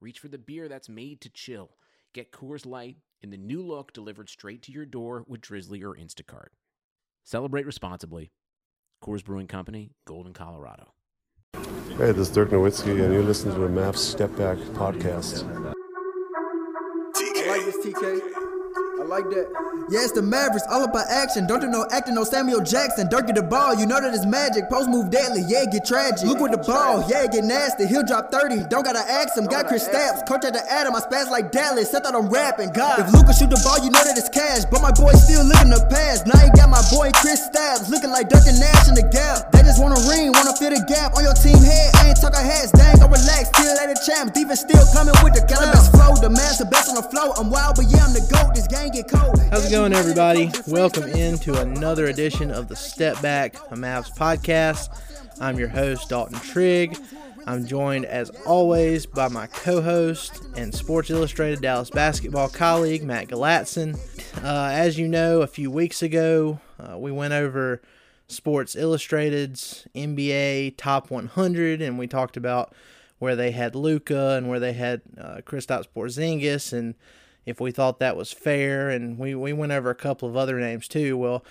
reach for the beer that's made to chill. Get Coors Light in the new look delivered straight to your door with Drizzly or Instacart. Celebrate responsibly. Coors Brewing Company, Golden, Colorado. Hey, this is Dirk Nowitzki, and you're listening to the Mavs Step Back podcast. I like this TK. I like that. Yeah, it's the Mavericks, all about action. Don't do no acting, no Samuel Jackson. Dirk get the ball, you know that it's magic. Post move deadly, yeah, get tragic. Look with the ball, yeah, get nasty. He'll drop 30, don't gotta ask him. Got Kristaps, coach at the Adam, I spaz like Dallas. I thought I'm rapping, God. If Luka shoot the ball, you know that it's cash. But my boy still living the past. Now he got my boy Kristaps, looking like Duncan Nash in the gap. They just want a ring, wanna fill the gap on your team head. I ain't talking hats, dang, go relax. Still at the champ, defense still coming with the cannabis flow. The man's the best on the flow. I'm wild, but yeah, I'm the GOAT. This gang. How's it going, everybody? Welcome into another edition of the Step Back a Mavs podcast. I'm your host, Dalton Trigg. I'm joined, as always, by my co host and Sports Illustrated Dallas basketball colleague, Matt Galatzan. Uh, as you know, a few weeks ago, uh, we went over Sports Illustrated's NBA Top 100, and we talked about where they had Luka and where they had uh, Kristaps Porzingis, and if we thought that was fair, and we, we went over a couple of other names too. Well,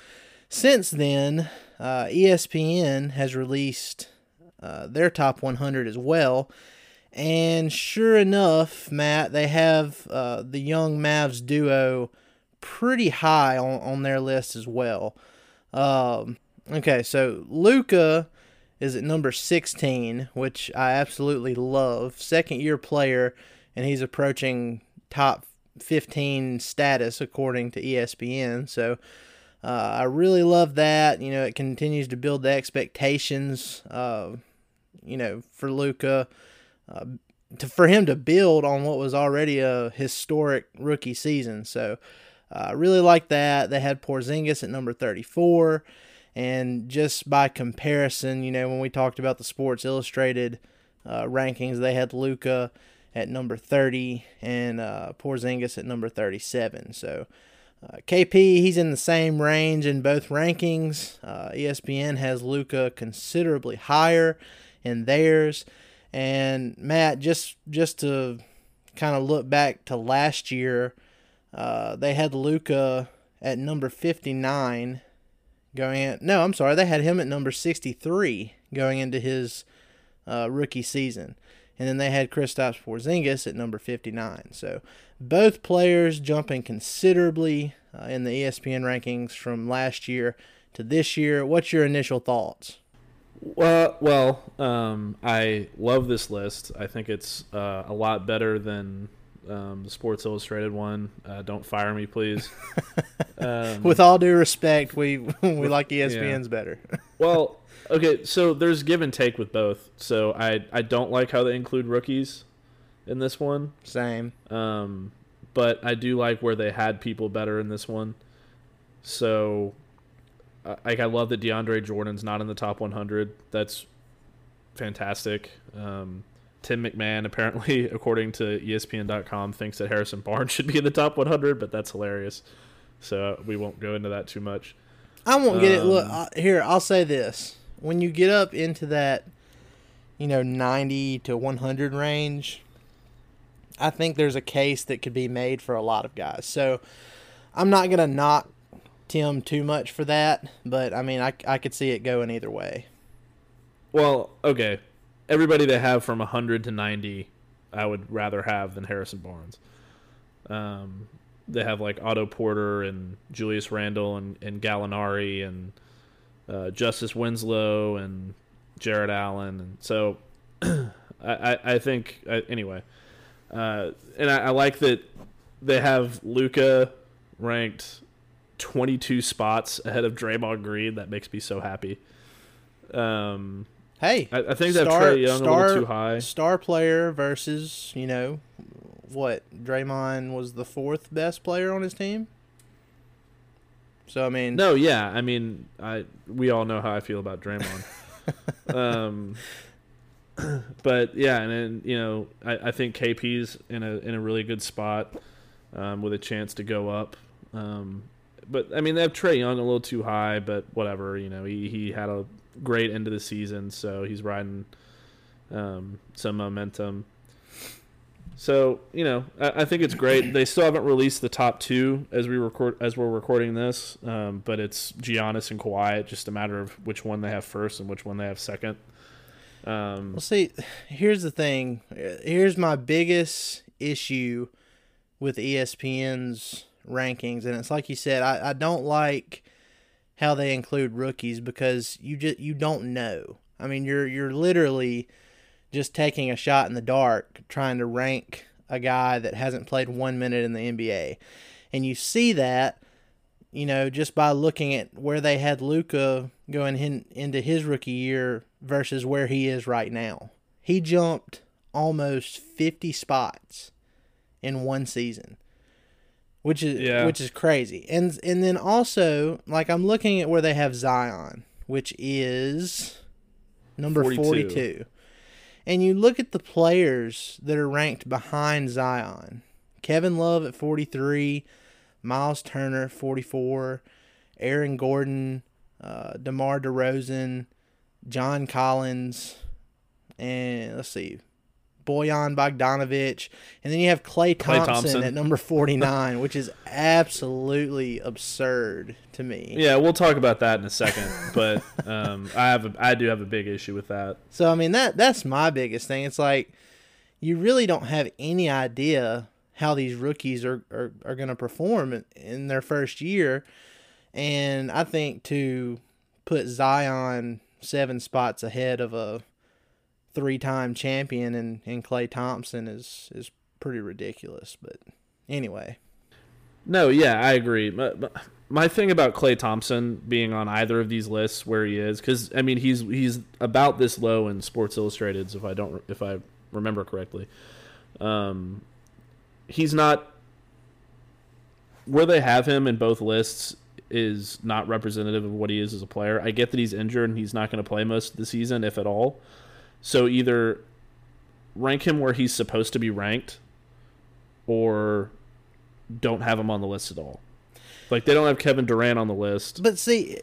since then, uh, ESPN has released uh, their top 100 as well. And sure enough, Matt, they have uh, the young Mavs duo pretty high on, on their list as well. Um, okay, so Luka is at number 16, which I absolutely love. Second year player, and he's approaching top 15 status according to ESPN. So uh, I really love that. You know, it continues to build the expectations, uh, you know, for Luka. Uh, to, for him to build on what was already a historic rookie season. So uh, I really like that. They had Porzingis at number 34. And just by comparison, you know, when we talked about the Sports Illustrated uh, rankings, they had Luka at number 30 and uh, Porzingis at number 37. So uh, KP, he's in the same range in both rankings. Uh, ESPN has Luka considerably higher in theirs. And Matt, just just to kind of look back to last year, uh, they had Luka at number 59 going in. No, I'm sorry, they had him at number 63 going into his uh, rookie season and then they had Kristaps Porzingis at number 59. So both players jumping considerably uh, in the ESPN rankings from last year to this year. What's your initial thoughts? Well, well, um, I love this list. I think it's uh, a lot better than um, the Sports Illustrated one. Uh, don't fire me, please. um, With all due respect, we we like ESPN's yeah. better. well, okay, so there's give and take with both. So I I don't like how they include rookies in this one. Same. Um, but I do like where they had people better in this one. So, like I love that DeAndre Jordan's not in the top 100. That's fantastic. Um, Tim McMahon apparently, according to ESPN.com, thinks that Harrison Barnes should be in the top 100, but that's hilarious. So we won't go into that too much. I won't get um, it. Look um, here, I'll say this: when you get up into that, you know, 90 to 100 range, I think there's a case that could be made for a lot of guys. So I'm not going to knock Tim too much for that, but I mean, I, I could see it going either way. Well, okay. Everybody they have from 100 to 90, I would rather have than Harrison Barnes. Um, they have like Otto Porter and Julius Randle and, and Gallinari and – uh, Justice Winslow and Jarrett Allen, and so I, I think uh, anyway, uh, and I, I, like that they have Luka ranked 22 spots ahead of Draymond Green. That makes me so happy. Um, hey, I, I think that Trae Young star, a little too high. Star player versus you know what Draymond was the fourth best player on his team. So I mean, No, yeah, I mean, I we all know how I feel about Draymond. um, but yeah, and then you know, I, I think KP's in a in a really good spot um, with a chance to go up. Um, but I mean, they have Trae Young a little too high, but whatever. You know, he he had a great end of the season, so he's riding um, some momentum. So you know, I, I think it's great. They still haven't released the top two as we record as we're recording this, um, but it's Giannis and Kawhi. It's just a matter of which one they have first and which one they have second. Um, Well, see, here's the thing. Here's my biggest issue with ESPN's rankings, and it's like you said. I, I don't like how they include rookies because you just you don't know. I mean, you're you're literally just taking a shot in the dark trying to rank a guy that hasn't played one minute in the NBA, and you see that you know, just by looking at where they had Luka going in, into his rookie year versus where he is right now. He jumped almost 50 spots in one season. Which is Yeah. which is crazy. And and then also, like I'm looking at where they have Zion, which is number 42. 42. And you look at the players that are ranked behind Zion. Kevin Love at 43, Miles Turner, 44, Aaron Gordon, uh, DeMar DeRozan, John Collins, and let's see, Bojan Bogdanovic. And then you have Klay Thompson, Thompson. at number 49, which is absolutely absurd to me. yeah, we'll talk about that in a second, but um, I have a, I do have a big issue with that. So I mean that that's my biggest thing. It's like you really don't have any idea how these rookies are are, are going to perform in, in their first year, and I think to put Zion seven spots ahead of a three-time champion and and Klay Thompson is is pretty ridiculous. But anyway, No, yeah, I agree. My, my- thing about Klay Thompson being on either of these lists where he is, because I mean he's he's about this low in Sports Illustrated's if I don't if I remember correctly. Um, he's not where they have him in both lists is not representative of what he is as a player. I get that he's injured and he's not going to play most of the season, if at all. So either rank him where he's supposed to be ranked, or don't have him on the list at all. Like they don't have Kevin Durant on the list but see,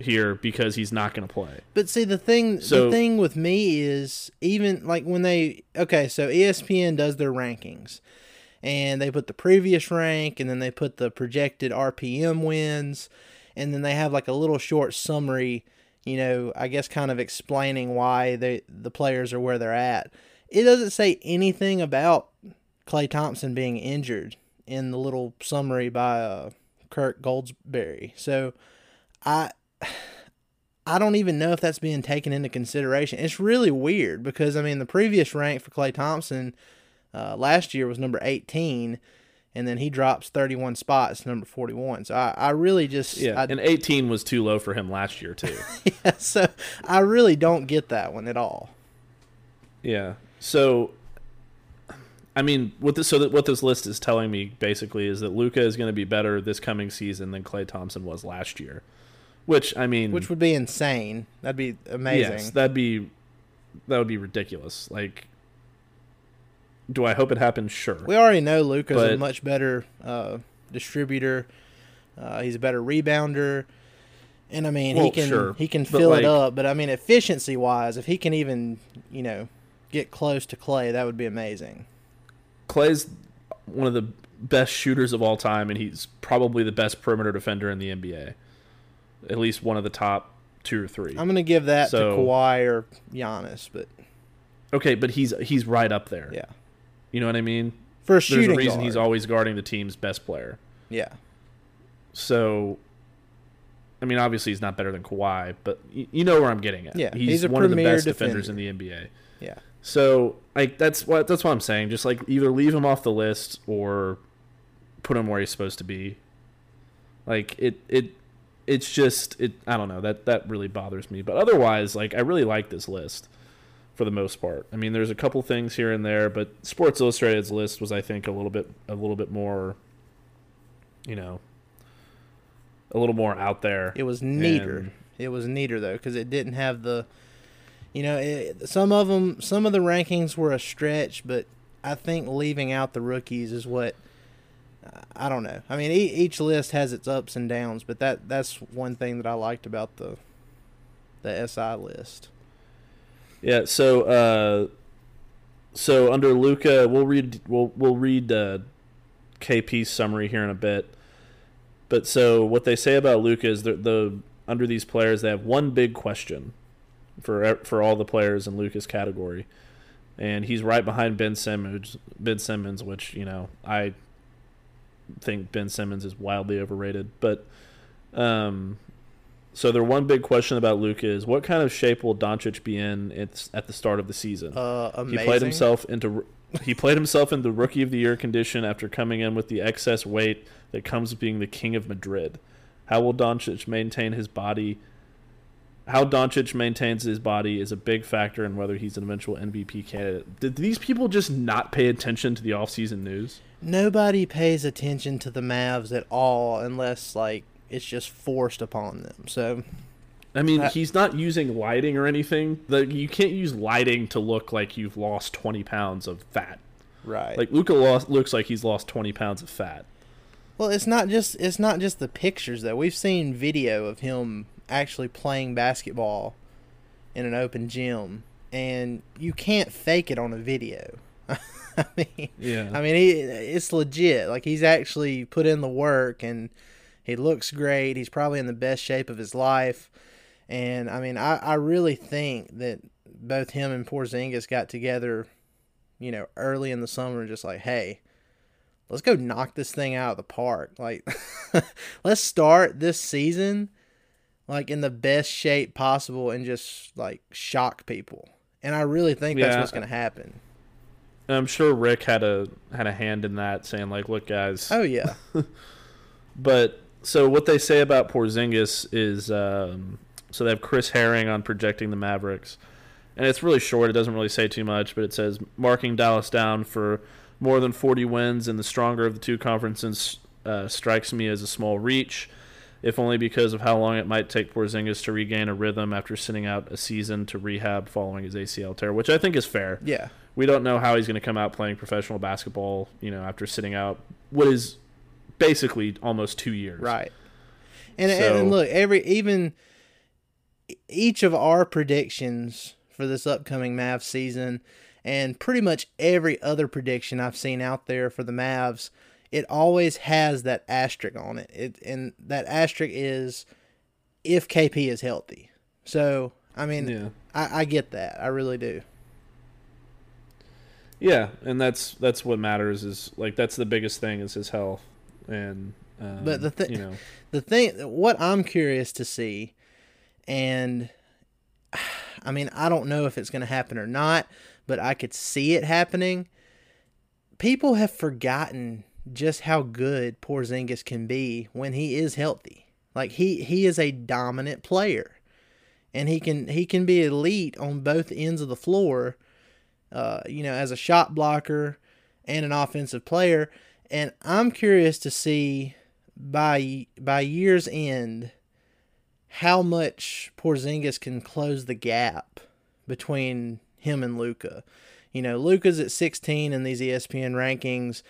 here because he's not going to play. But see the thing So- the thing with me is even like when they okay, so ESPN does their rankings and they put the previous rank and then they put the projected RPM wins and then they have like a little short summary, you know, I guess kind of explaining why they the players are where they're at. It doesn't say anything about Klay Thompson being injured in the little summary by uh, Kirk Goldsberry. So I I don't even know if that's being taken into consideration. It's really weird because I mean the previous rank for Klay Thompson uh, last year was number 18, and then he drops 31 spots number 41. So I, I really just Yeah, I, and 18 was too low for him last year too. yeah, so I really don't get that one at all. yeah. So, I mean, what this so that what this list is telling me basically is that Luka is going to be better this coming season than Klay Thompson was last year. Which I mean, Which would be insane. That'd be amazing. Yes, that'd be that would be ridiculous. Like, do I hope it happens? Sure. we already know Luka's a much better uh, distributor. Uh, he's a better rebounder. And I mean, he can sure. he can fill like- it up, but I mean, efficiency wise, if he can even you know get close to Klay, that would be amazing. Klay's one of the best shooters of all time, and he's probably the best perimeter defender in the NBA. At least one of the top two or 3 I'm gonna give that So- to Kawhi or Giannis, but okay, but he's he's right up there. yeah, You know what I mean? for a There's shooting a reason guard. he's always guarding the team's best player. yeah, So, I mean, obviously he's not better than Kawhi, but y- you know where I'm getting at. Yeah, he's, he's one of the best defenders in the NBA. yeah. So like that's what that's what I'm saying. Just like either leave him off the list or put him where he's supposed to be. Like it it it's just it I don't know that that really bothers me. But otherwise, like I really like this list. For the most part. I mean, there's a couple things here and there, but Sports Illustrated's list was, I think, a little bit a little bit more, you know, a little more out there. It was neater. And- it was neater though because it didn't have the, you know, it, some of them, some of the rankings were a stretch, but I think leaving out the rookies is what. I don't know. I mean, e- each list has its ups and downs, but that that's one thing that I liked about the the SI list. Yeah. So, uh, so under Luka, we'll read we'll we'll read uh, KP's summary here in a bit. But so what they say about Luka is the, the under these players they have one big question for for all the players in Luka's category, and he's right behind Ben Simmons. Ben Simmons, which you know I think Ben Simmons is wildly overrated, but um, so their one big question about Luka is what kind of shape will Doncic be in at, at the start of the season? Uh, amazing. he played himself into he played himself into rookie of the year condition after coming in with the excess weight that comes with being the king of Madrid. How will Doncic maintain his body? How Doncic maintains his body is a big factor in whether he's an eventual MVP candidate. Did these people just not pay attention to the offseason news? Nobody pays attention to the Mavs at all unless like it's just forced upon them. So I mean, Uh, he's not using lighting or anything. The, you can't use lighting to look like you've lost 20 pounds of fat. right. Like Luka lost, looks like he's lost 20 pounds of fat. Well, it's not just it's not just the pictures though. We've seen video of him actually playing basketball in an open gym, and you can't fake it on a video. I mean, Yeah. I mean, he it's legit. Like he's actually put in the work, and he looks great. He's probably in the best shape of his life, and I mean, I I really think that both him and Porzingis got together, you know, early in the summer, and just like, hey, let's go knock this thing out of the park. Like, let's start this season like in the best shape possible and just like shock people. And I really think that's what's going to happen. I'm sure Rick had a had a hand in that, saying like, "Look, guys." Oh yeah, But so what they say about Porzingis is, um, so they have Chris Herring on projecting the Mavericks, and it's really short. It doesn't really say too much, but it says marking Dallas down for more than 40 wins and the stronger of the two conferences uh, strikes me as a small reach, if only because of how long it might take Porzingis to regain a rhythm after sitting out a season to rehab following his ACL tear, which I think is fair yeah. we don't know how he's going to come out playing professional basketball, you know, after sitting out what is basically almost two years. Right. And, So- and look, every even each of our predictions for this upcoming Mavs season, and pretty much every other prediction I've seen out there for the Mavs, it always has that asterisk on it. It and that asterisk is if KP is healthy. So I mean, Yeah. I, I get that. I really do. Yeah, and that's that's what matters is like that's the biggest thing is his health and um, But the thi- you know. the thing what i'm curious to see and i mean i don't know if it's going to happen or not but i could see it happening. People have forgotten just how good Porzingis can be when he is healthy. Like he he is a dominant player and he can he can be elite on both ends of the floor uh, you know as a shot blocker and an offensive player and i'm curious to see by by year's end how much Porzingis can close the gap between him and Luka. You know, Luka's at 16 in these ESPN rankings.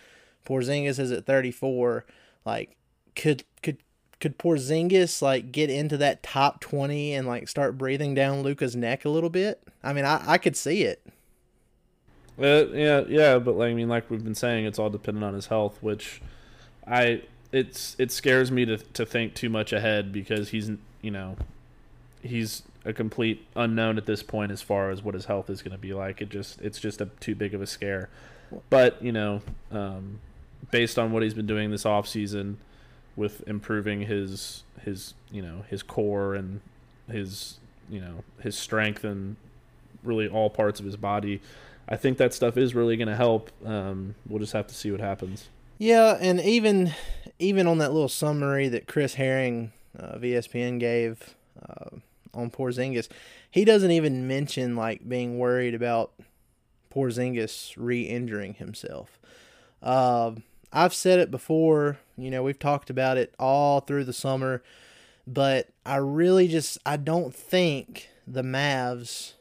Porzingis is at 34. Like, could could could Porzingis like get into that top 20 and like start breathing down Luka's neck a little bit? I mean, I, I could see it. Uh, yeah, yeah, but like I mean, like we've been saying, it's all dependent on his health, which I it's it scares me to to think too much ahead because he's you know he's a complete unknown at this point as far as what his health is going to be like. It just it's just a too big of a scare. But you know, um, based on what he's been doing this off season with improving his his you know his core and his you know his strength and really all parts of his body. I think that stuff is really going to help. Um, we'll just have to see what happens. Yeah, and even even on that little summary that Chris Herring uh, of ESPN gave uh, on Porzingis. He doesn't even mention like being worried about Porzingis re-injuring himself. Uh, I've said it before. You know, we've talked about it all through the summer, but I really just I don't think the Mavs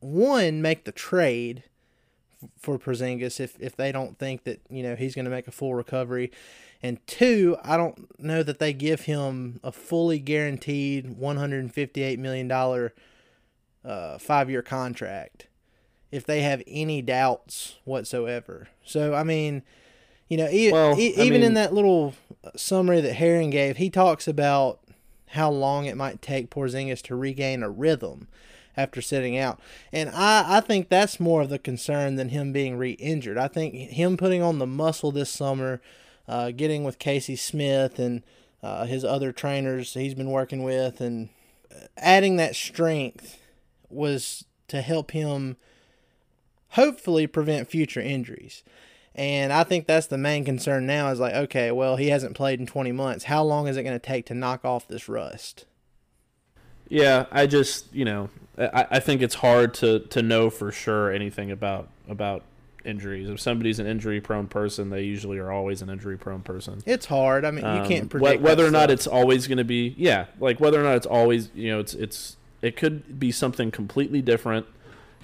one make the trade for Porzingis if if they don't think that you know he's going to make a full recovery, and two, I don't know that they give him a fully guaranteed one hundred and fifty eight million dollar uh, five year contract if they have any doubts whatsoever. So I mean, you know, e- Well, e- even in that little summary that Herring gave, he talks about how long it might take Porzingis to regain a rhythm after sitting out. And I, I think that's more of the concern than him being re injured. I think him putting on the muscle this summer, uh, getting with Casey Smith and uh, his other trainers he's been working with, and adding that strength was to help him hopefully prevent future injuries. And I think that's the main concern now is like, okay, well, he hasn't played in 20 months. How long is it going to take to knock off this rust? Yeah, I just you know I, I think it's hard to to know for sure anything about about injuries. If somebody's an injury prone person, they usually are always an injury prone person. It's hard. I mean, you Um, can't wh- predict whether that or not it's always going to be yeah, like whether or not it's always you know it's it's it could be something completely different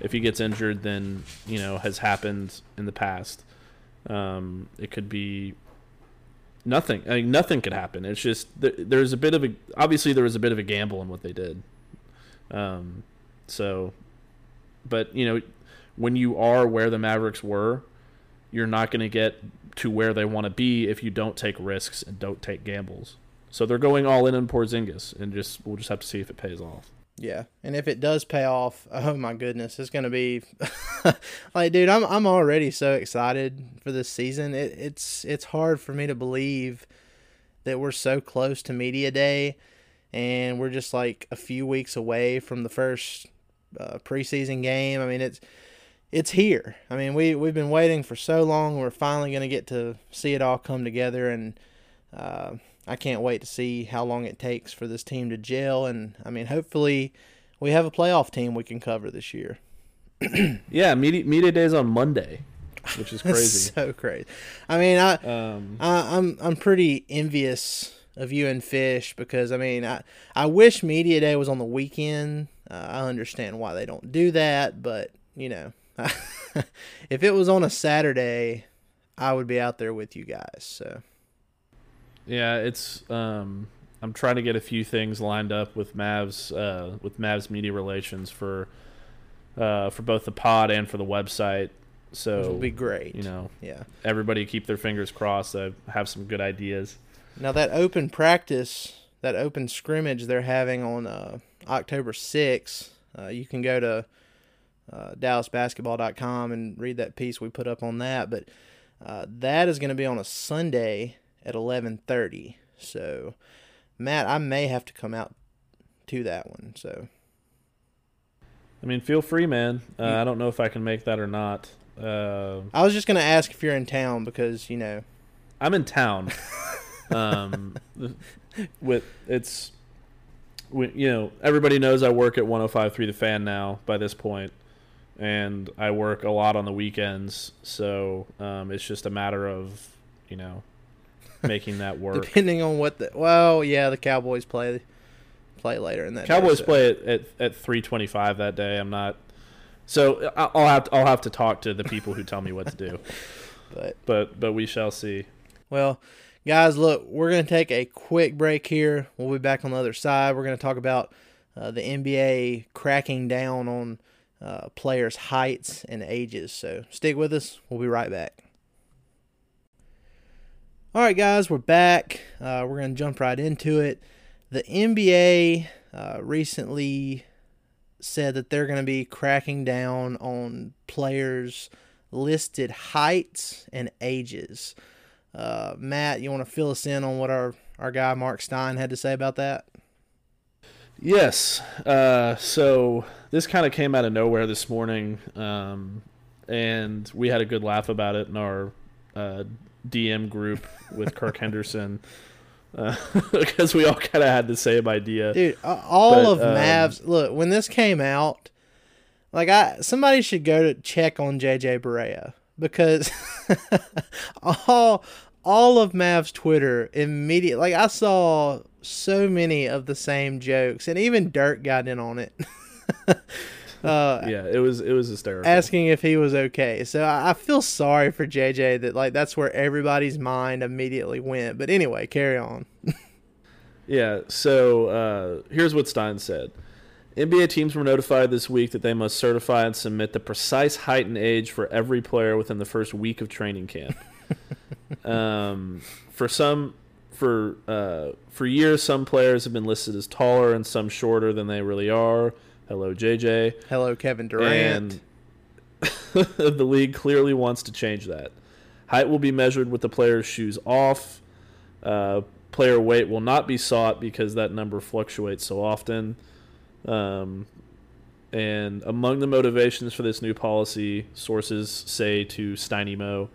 if he gets injured than you know has happened in the past. Um, it could be nothing. I mean, nothing could happen. It's just th- there's a bit of a obviously there was a bit of a gamble in what they did. Um, so, but you know, when you are where the Mavericks were, you're not going to get to where they want to be if you don't take risks and don't take gambles. So they're going all in on Porzingis, and just we'll just have to see if it pays off. Yeah, and if it does pay off, oh my goodness, it's gonna be like, dude, I'm I'm already so excited for this season. It, it's it's hard for me to believe that we're so close to media day, and we're just like a few weeks away from the first uh, preseason game. I mean, it's it's here. I mean, we we've been waiting for so long. We're finally gonna get to see it all come together, and uh, I can't wait to see how long it takes for this team to gel. And I mean, hopefully, we have a playoff team we can cover this year. Yeah, media media days on Monday, which is crazy. so crazy. I mean, I, um, I I'm I'm pretty envious of you and Fish because I mean, I I wish media day was on the weekend. Uh, I understand why they don't do that, but you know, if it was on a Saturday, I would be out there with you guys. So yeah, it's um, I'm trying to get a few things lined up with Mavs uh, with Mavs media relations for uh, for both the pod and for the website. So it would be great. you know, yeah. everybody keep their fingers crossed. I have some good ideas. Now that open practice, that open scrimmage they're having on uh, October 6th, uh, you can go to uh, DallasBasketball.com and read that piece we put up on that. But uh, that is going to be on a Sunday at 11:30. So, Matt, I may have to come out to that one. So, I mean, feel free, man. Uh, I don't know if I can make that or not. Uh, I was just going to ask if you're in town because you know. I'm in town. um, with it's, we, you know, everybody knows I work at 105.3 The Fan now by this point, and I work a lot on the weekends. So um, it's just a matter of, you know, making that work. Depending on what the well, yeah, the Cowboys play play later in that. day, Cowboys so- play at, at at 3:25 that day. I'm not. So I'll have to, I'll have to talk to the people who tell me what to do. but But but we shall see. Well, guys, look, we're going to take a quick break here. We'll be back on the other side. We're going to talk about uh, the NBA cracking down on uh, players' heights and ages. So stick with us. We'll be right back. All right, guys, we're back. Uh, we're going to jump right into it. The NBA uh, recently said that they're going to be cracking down on players' listed heights and ages. Uh, Matt, you want to fill us in on what our, our guy Marc Stein had to say about that? Yes. Uh, so this kind of came out of nowhere this morning, um, and we had a good laugh about it in our uh, DM group with Kirk Henderson. because we all kind of had the same idea. Dude, all But, of um, Mavs. Look, when this came out, like I somebody should go to check on JJ Barea because all all of Mavs Twitter immediate like I saw so many of the same jokes and even Dirk got in on it. uh Yeah, it was it was hysterical. asking if he was okay. So I, I feel sorry for JJ that like that's where everybody's mind immediately went. But anyway, carry on. Yeah, so uh, here's what Stein said. NBA teams were notified this week that they must certify and submit the precise height and age for every player within the first week of training camp. um, for some, for uh, for years, some players have been listed as taller and some shorter than they really are. Hello, JJ. Hello, Kevin Durant. And the league clearly wants to change that. Height will be measured with the player's shoes off. Uh, player weight will not be sought because that number fluctuates so often. Um, and among the motivations for this new policy, sources say to Steinemo,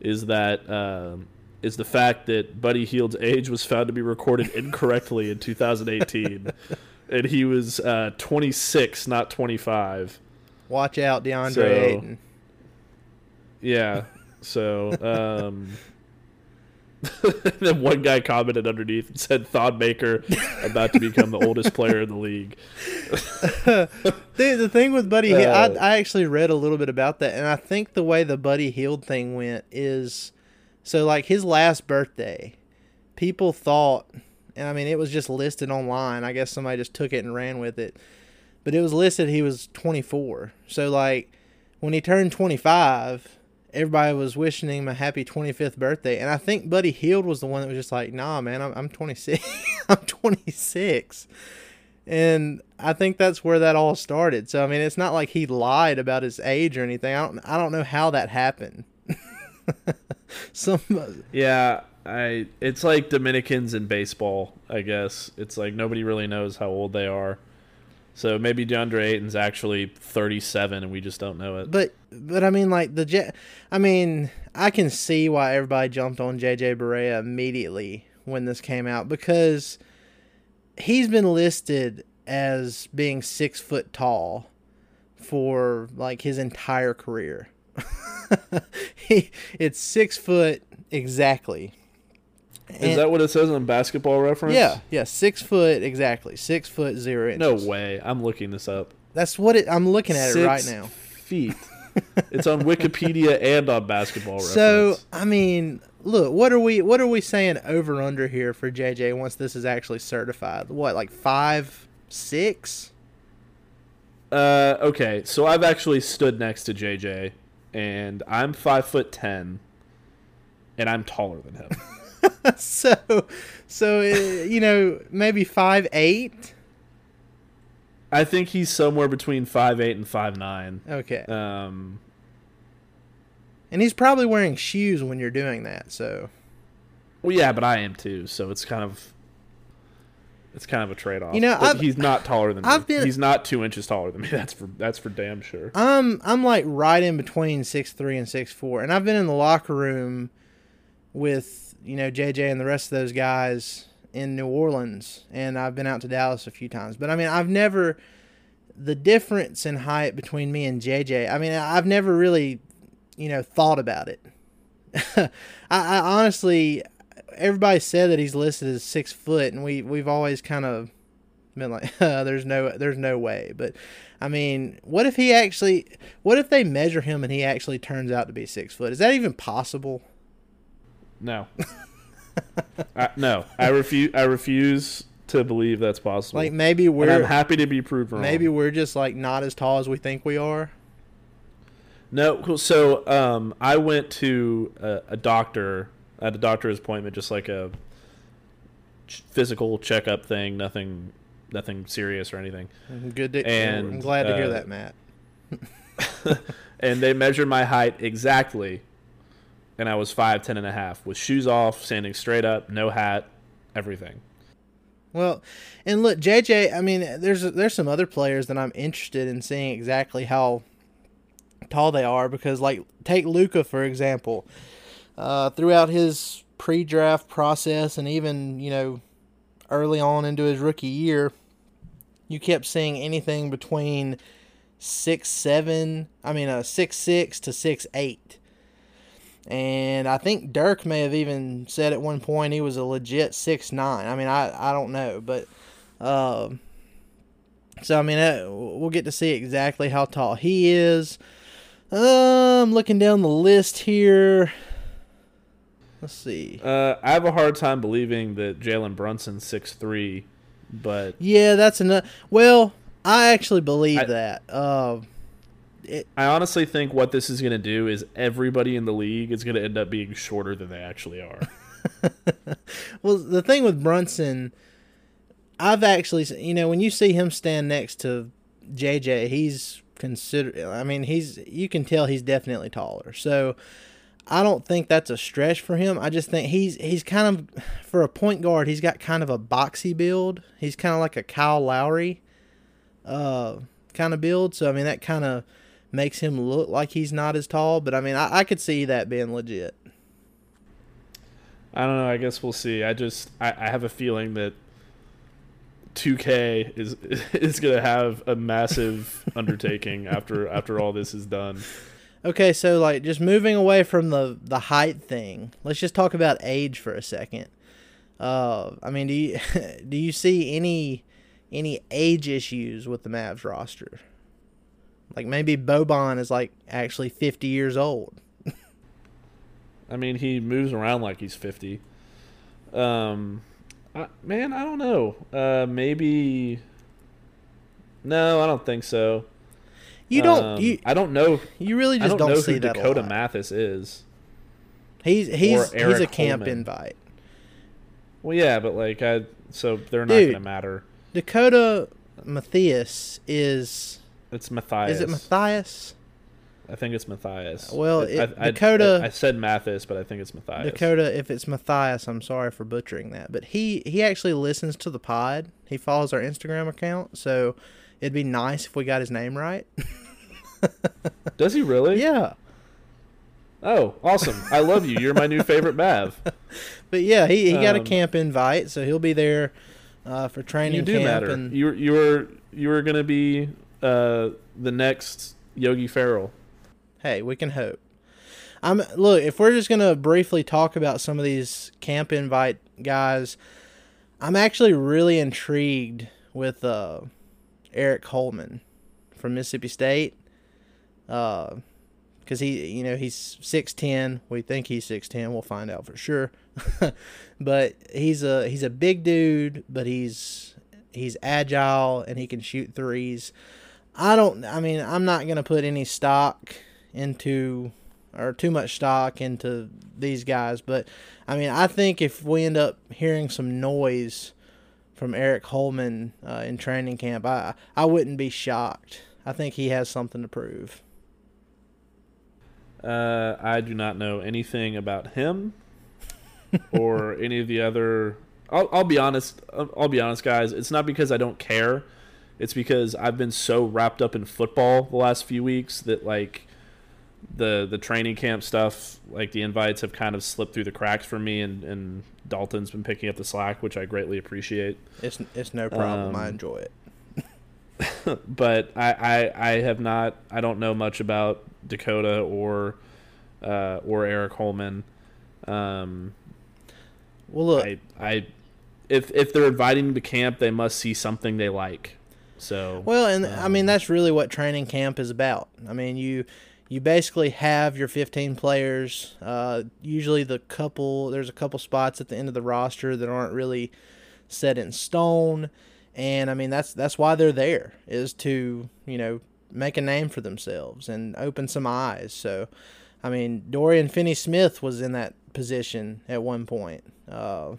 is that um is the fact that Buddy Hield's age was found to be recorded incorrectly in 2018, and he was uh, 26, not 25. Watch out, DeAndre So- Ayton. Yeah. So, um, then one guy commented underneath and said Thon Maker about to become the oldest player in the league. Dude, the thing with Buddy, Hield, Uh, I, I actually read a little bit about that, and I think the way the Buddy Hield thing went is, so like his last birthday, people thought, and I mean it was just listed online. I guess somebody just took it and ran with it, but it was listed he was 24. So like when he turned 25, everybody was wishing him a happy 25th birthday, and I think Buddy Hield was the one that was just like, nah, man, I'm, I'm 26, I'm 26. And I think that's where that all started. So I mean, it's not like he lied about his age or anything. I don't I don't know how that happened. Some Yeah, I. It's like Dominicans in baseball. I guess it's like nobody really knows how old they are. So maybe DeAndre Ayton's actually 37 and we just don't know it. but but I mean like the J I mean, I can see why everybody jumped on JJ Barea immediately when this came out because he's been listed as being six foot tall for like his entire career. he, it's six foot exactly. Is that what it says on Basketball Reference? Yeah, yeah, six foot exactly, six foot zero No way. I'm looking this up. That's what it. I'm looking at it right now. Feet. it's on Wikipedia and on Basketball Reference. So I mean, look, what are we? What are we saying over under here for JJ once this is actually certified? What, like five, six? Uh, okay, so I've actually stood next to JJ, and I'm five foot ten, and I'm taller than him. so, so uh, you know, maybe five eight. I think he's somewhere between five eight and five nine. Okay, Um, and he's probably wearing shoes when you're doing that. So well, yeah, but I am too, so it's kind of, it's kind of a trade off. You know, but he's not taller than me. I've been- he's not two inches taller than me. That's for that's for damn sure. I'm I'm like right in between six three and six four, and I've been in the locker room with you know JJ and the rest of those guys in New Orleans, and I've been out to Dallas a few times. But I mean, I've never the difference in height between me and JJ. I mean, I've never really you know thought about it. I, I honestly, everybody said that he's listed as six foot, and we we've always kind of been like, there's no there's no way. But I mean, what if he actually? What if they measure him and he actually turns out to be six foot? Is that even possible? No, I, no, I refuse. I refuse to believe that's possible. Like maybe and I'm we're happy to be proved wrong. maybe we're just like not as tall as we think we are. No, cool. So um, I went to a, a doctor at a doctor's appointment, just like a ch- physical checkup thing. Nothing, nothing serious or anything. Good. To, And, I'm glad to hear uh, that, Matt. And they measured my height exactly, and I was five ten and a half with shoes off, standing straight up, no hat, everything. Well, and look, JJ. I mean, there's there's some other players that I'm interested in seeing exactly how tall they are because, like, take Luka for example. Uh, throughout his pre-draft process and even you know early on into his rookie year, you kept seeing anything between six seven. I mean, a six six to six eight. And I think Dirk may have even said at one point he was a legit six nine. I mean, I, I don't know, but uh, so I mean, uh, we'll get to see exactly how tall he is. I'm looking down the list here. Let's see. Uh, I have a hard time believing that Jalen Brunson's six three, but Yeah, that's enough. Well, I actually believe I- that. Uh, I honestly think what this is going to do is everybody in the league is going to end up being shorter than they actually are. well, the thing with Brunson, I've actually, you know, when you see him stand next to JJ, he's consider. I mean, he's you can tell he's definitely taller. So I don't think that's a stretch for him. I just think he's he's kind of for a point guard. He's got kind of a boxy build. He's kind of like a Kyle Lowry, uh, kind of build. So I mean, that kind of makes him look like he's not as tall. But I mean, I, I could see that being legit. I don't know. I guess we'll see. I just I, I have a feeling that 2K is is going to have a massive undertaking after after all this is done. Okay, so like just moving away from the the height thing, let's just talk about age for a second. Uh, I mean, do you do you see any any age issues with the Mavs roster? Like maybe Boban is like actually fifty years old. I mean, he moves around like he's 50. Um, I, man, I don't know. Uh, maybe. No, I don't think so. You don't Um, you I don't know. you really I don't, don't, know see who that Dakota. Mathis is. He's he's he's a camp Holman. invite. Well, yeah, but like I, so they're not Dude. going to matter. Dakota Mathias is It's Mathias. is it Mathias? I think it's Mathias. Well, it- I, I- Dakota- I, said Mathis, but I think it's Mathias. Dakota, if it's Mathias, I'm sorry for butchering that, but he he actually listens to the pod. He follows our Instagram account, so it'd be nice if we got his name right. Does he really? yeah, Oh, awesome! I love you. You're my new favorite Mav. but yeah, he, he got a Um, camp invite, so he'll be there uh, for training You do camp. matter. And You you were you were gonna be uh, the next Yogi Ferrell. hey, we can hope. I'm look if we're just gonna briefly talk about some of these camp invite guys. I'm actually really intrigued with uh, Aric Holman from Mississippi State. Uh, because he, you know, he's six ten. We think he's six ten. We'll find out for sure. but he's a he's a big dude, but he's he's agile and he can shoot threes. I don't. I mean, I'm not gonna put any stock into or too much stock into these guys, but I mean, I think if we end up hearing some noise from Aric Holman uh, in training camp, I I wouldn't be shocked. I think he has something to prove. Uh, I do not know anything about him or any of the other. I'll, I'll be honest. I'll, I'll be honest, guys. It's not because I don't care. It's because I've been so wrapped up in football the last few weeks that like the the training camp stuff, like the invites, have kind of slipped through the cracks for me, and and Dalton's been picking up the slack, which I greatly appreciate. It's it's no problem. I Um, enjoy it. but I, I I have not I don't know much about Dakota or uh, or Aric Holman. Um, Well, look, I I if if they're inviting me to camp, they must see something they like. So Well, and I mean um, that's really what training camp is about. I mean, you you basically have your 15 players. Uh, usually, the couple there's a couple spots at the end of the roster that aren't really set in stone, and I mean that's that's why they're there is to you know make a name for themselves and open some eyes. So, I mean, Dorian Finney-Smith was in that position at one point. Uh,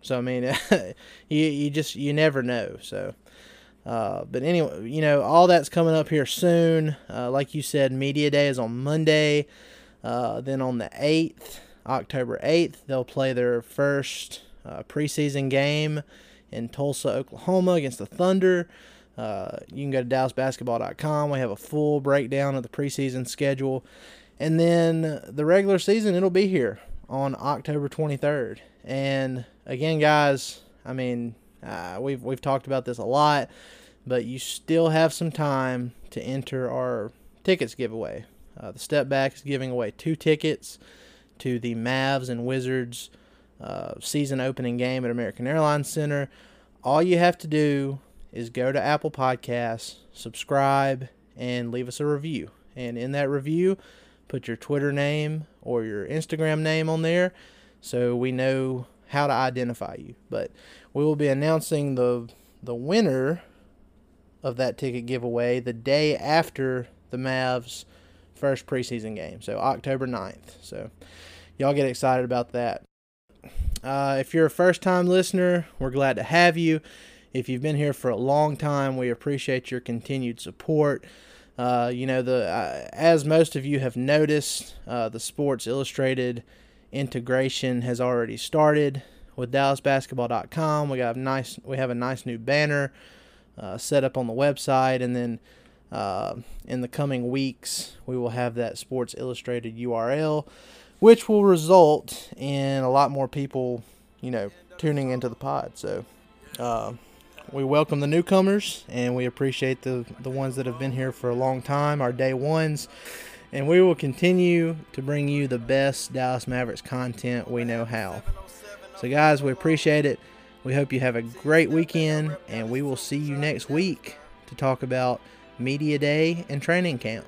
so I mean, you you just you never know. So. Uh, but anyway, you know, all that's coming up here soon. Uh, like you said, Media Day is on Monday. Uh, then on the 8th, October 8th, they'll play their first uh, preseason game in Tulsa, Oklahoma against the Thunder. Uh, you can go to DallasBasketball.com. We have a full breakdown of the preseason schedule. And then the regular season, it'll be here on October 23rd. And again, guys, I mean, uh, we've we've talked about this a lot, but you still have some time to enter our tickets giveaway. Uh, the Step Back is giving away two tickets to the Mavs and Wizards uh, season opening game at American Airlines Center. All you have to do is go to Apple Podcasts, subscribe, and leave us a review. And in that review, put your Twitter name or your Instagram name on there so we know how to identify you. But we will be announcing the the winner of that ticket giveaway the day after the Mavs first preseason game, so October 9th. So y'all get excited about that. Uh, if you're a first time listener, we're glad to have you. If you've been here for a long time, we appreciate your continued support. Uh, you know, the uh, as most of you have noticed, uh, the Sports Illustrated integration has already started with DallasBasketball.com. We got a nice, we have a nice new banner uh, set up on the website, and then uh, in the coming weeks, we will have that Sports Illustrated URL, which will result in a lot more people, you know, tuning into the pod. So. Uh, we welcome the newcomers and we appreciate the, the ones that have been here for a long time, our day ones. And we will continue to bring you the best Dallas Mavericks content we know how. So, guys, we appreciate it. We hope you have a great weekend, and we will see you next week to talk about Media Day and training camp.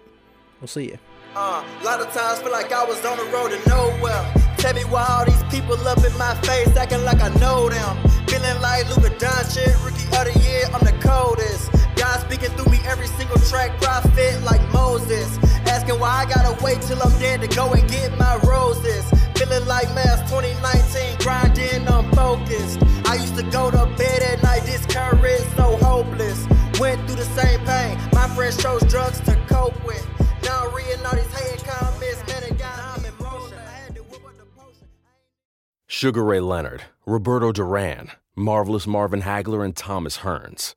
We'll see you. Uh, a lot of times feel like I was on the road to nowhere. Tell me why all these people up in my face acting like I know them. Feeling like Luka Doncic, rookie of the year, I'm the coldest. God speaking through me every single track, prophet like Moses. Asking why I gotta wait till I'm dead to go and get my roses. Feeling like Mass 2019, grinding, unfocused. I used to go to bed at night, discouraged, so hopeless. Went through the same pain, my friends chose drugs to cope with. Now I'm reading all these hating comments, man, it got me in motion. Sugar Ray Leonard, Roberto Duran, Marvelous Marvin Hagler, and Thomas Hearns.